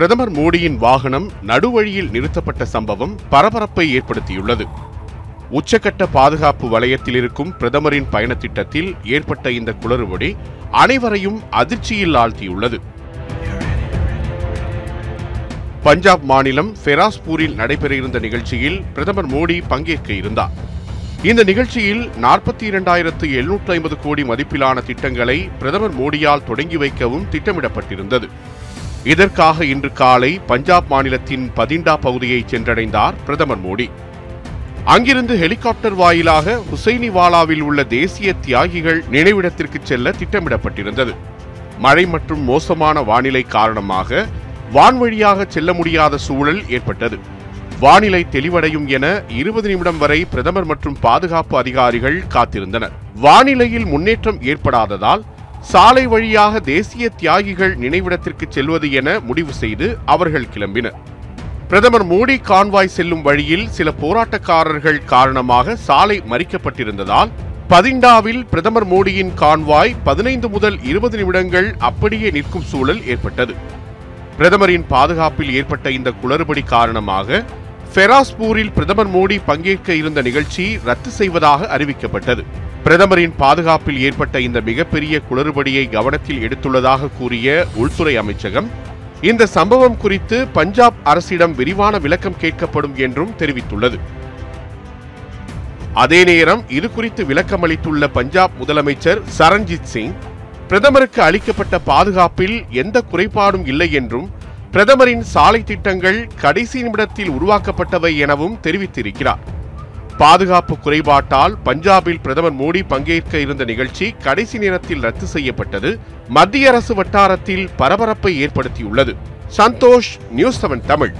பிரதமர் மோடியின் வாகனம் நடுவழியில் நிறுத்தப்பட்ட சம்பவம் பரபரப்பை ஏற்படுத்தியுள்ளது. உச்சக்கட்ட பாதுகாப்பு வலயத்தில் இருக்கும் பிரதமரின் பயண திட்டத்தில் ஏற்பட்ட இந்த குளறுபடி அனைவரையும் அதிர்ச்சியில் ஆழ்த்தியுள்ளது. பஞ்சாப் மாநிலம் ஃபெராஸ்பூரில் நடைபெற இருந்த நிகழ்ச்சியில் பிரதமர் மோடி பங்கேற்க இருந்தார். இந்த நிகழ்ச்சியில் நாற்பத்தி இரண்டாயிரத்து எழுநூற்று ஐம்பது கோடி மதிப்பிலான திட்டங்களை பிரதமர் மோடியால் தொடங்கி வைக்கவும் திட்டமிடப்பட்டிருந்தது. இதற்காக இன்று காலை பஞ்சாப் மாநிலத்தின் பதிண்டா பகுதியை சென்றடைந்தார் பிரதமர் மோடி. அங்கிருந்து ஹெலிகாப்டர் வாயிலாக ஹுசைனிவாலாவில் உள்ள தேசிய தியாகிகள் நினைவிடத்திற்கு செல்ல திட்டமிடப்பட்டிருந்தது. மழை மற்றும் மோசமான வானிலை காரணமாக வான்வழியாக செல்ல முடியாத சூழல் ஏற்பட்டது. வானிலை தெளிவடையும் என இருபது நிமிடம் வரை பிரதமர் மற்றும் பாதுகாப்பு அதிகாரிகள் காத்திருந்தனர். வானிலையில் முன்னேற்றம் ஏற்படாததால் சாலை வழியாக தேசிய தியாகிகள் நினைவிடத்திற்கு செல்வது என முடிவு செய்து அவர்கள் கிளம்பினர். பிரதமர் மோடி கான்வாய் செல்லும் வழியில் சில போராட்டக்காரர்கள் காரணமாக சாலை மறிக்கப்பட்டிருந்ததால் பதிண்டாவில் பிரதமர் மோடியின் கான்வாய் பதினைந்து முதல் இருபது நிமிடங்கள் அப்படியே நிற்கும் சூழல் ஏற்பட்டது. பிரதமரின் பாதுகாப்பில் ஏற்பட்ட இந்த குளறுபடி காரணமாக ஃபெராஸ்பூரில் பிரதமர் மோடி பங்கேற்க இருந்த நிகழ்ச்சி ரத்து செய்வதாக அறிவிக்கப்பட்டது. பிரதமரின் பாதுகாப்பில் ஏற்பட்ட இந்த மிகப்பெரிய குளறுபடியை கவனத்தில் எடுத்துள்ளதாக கூறிய உள்துறை அமைச்சகம் இந்த சம்பவம் குறித்து பஞ்சாப் அரசிடம் விரிவான விளக்கம் கேட்கப்படும் என்றும் தெரிவித்துள்ளது. அதே நேரம் இது குறித்து விளக்கம் அளித்துள்ள பஞ்சாப் முதலமைச்சர் சரண்ஜித் சிங் பிரதமருக்கு அளிக்கப்பட்ட பாதுகாப்பில் எந்த குறைபாடும் இல்லை என்றும் பிரதமரின் சாலை திட்டங்கள் கடைசி நிமிடத்தில் உருவாக்கப்பட்டவை எனவும் தெரிவித்திருக்கிறார். பாதுகாப்பு குறைபாட்டால் பஞ்சாபில் பிரதமர் மோடி பங்கேற்க இருந்த நிகழ்ச்சி கடைசி நேரத்தில் ரத்து செய்யப்பட்டது. மத்திய அரசு வட்டாரத்தில் பரபரப்பை ஏற்படுத்தியுள்ளது. Santhosh news seven Tamil.